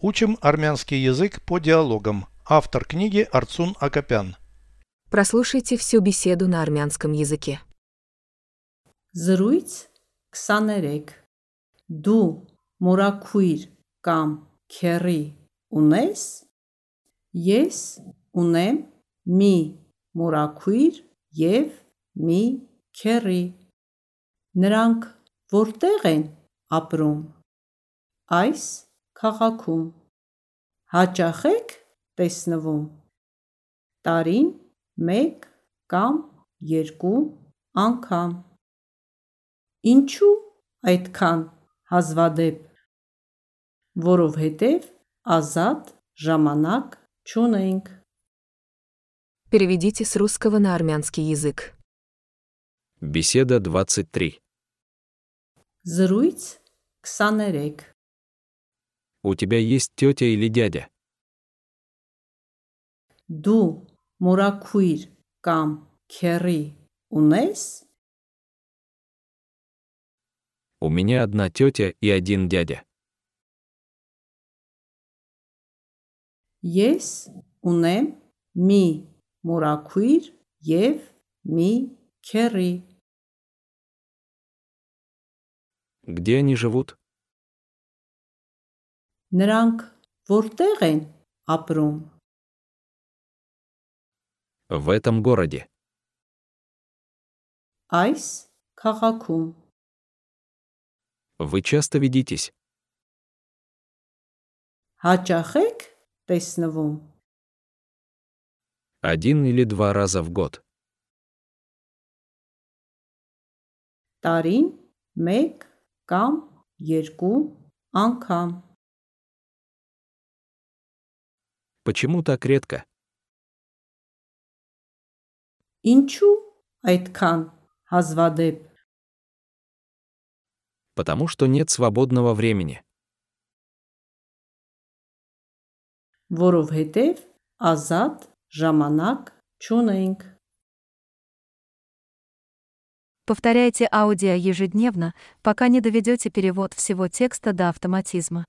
Учим армянский язык по диалогам. Автор книги Арцун Акопян. Прослушайте всю беседу на армянском языке. Զրույց 23 Դու մորաքույր կամ քերի ունես Ես ունեմ մի մորաքույր եւ մի քերի Նրանք որտեղ են ապրում Այս քաղաքում Հաճախ եք տեսնվում Տարին 1 կամ 2 անգամ Ինչու այդքան հազվադեպ Որովհետև ազատ ժամանակ չունենք Переведите с русского на армянский язык. Беседа 23. Զրույց 23 У тебя есть тетя или дядя? Դու մորաքույր կամ քերի ունես У меня одна тетя и один дядя. Ես ունեմ մի մորաքույր եւ մի քերի Где они живут? Նրանք որտեղ են ապրում В этом городе. Այս քաղաքում Вы часто видитесь? հաճախ եք տեսնվում Один или два раза в год. տարին 1 կամ 2 անգամ Почему так редко? Ինչու այդքան հազվադեպ Потому что нет свободного времени. որովհետև ազատ ժամանակ չունենք Повторяйте аудио ежедневно, пока не доведете перевод всего текста до автоматизма.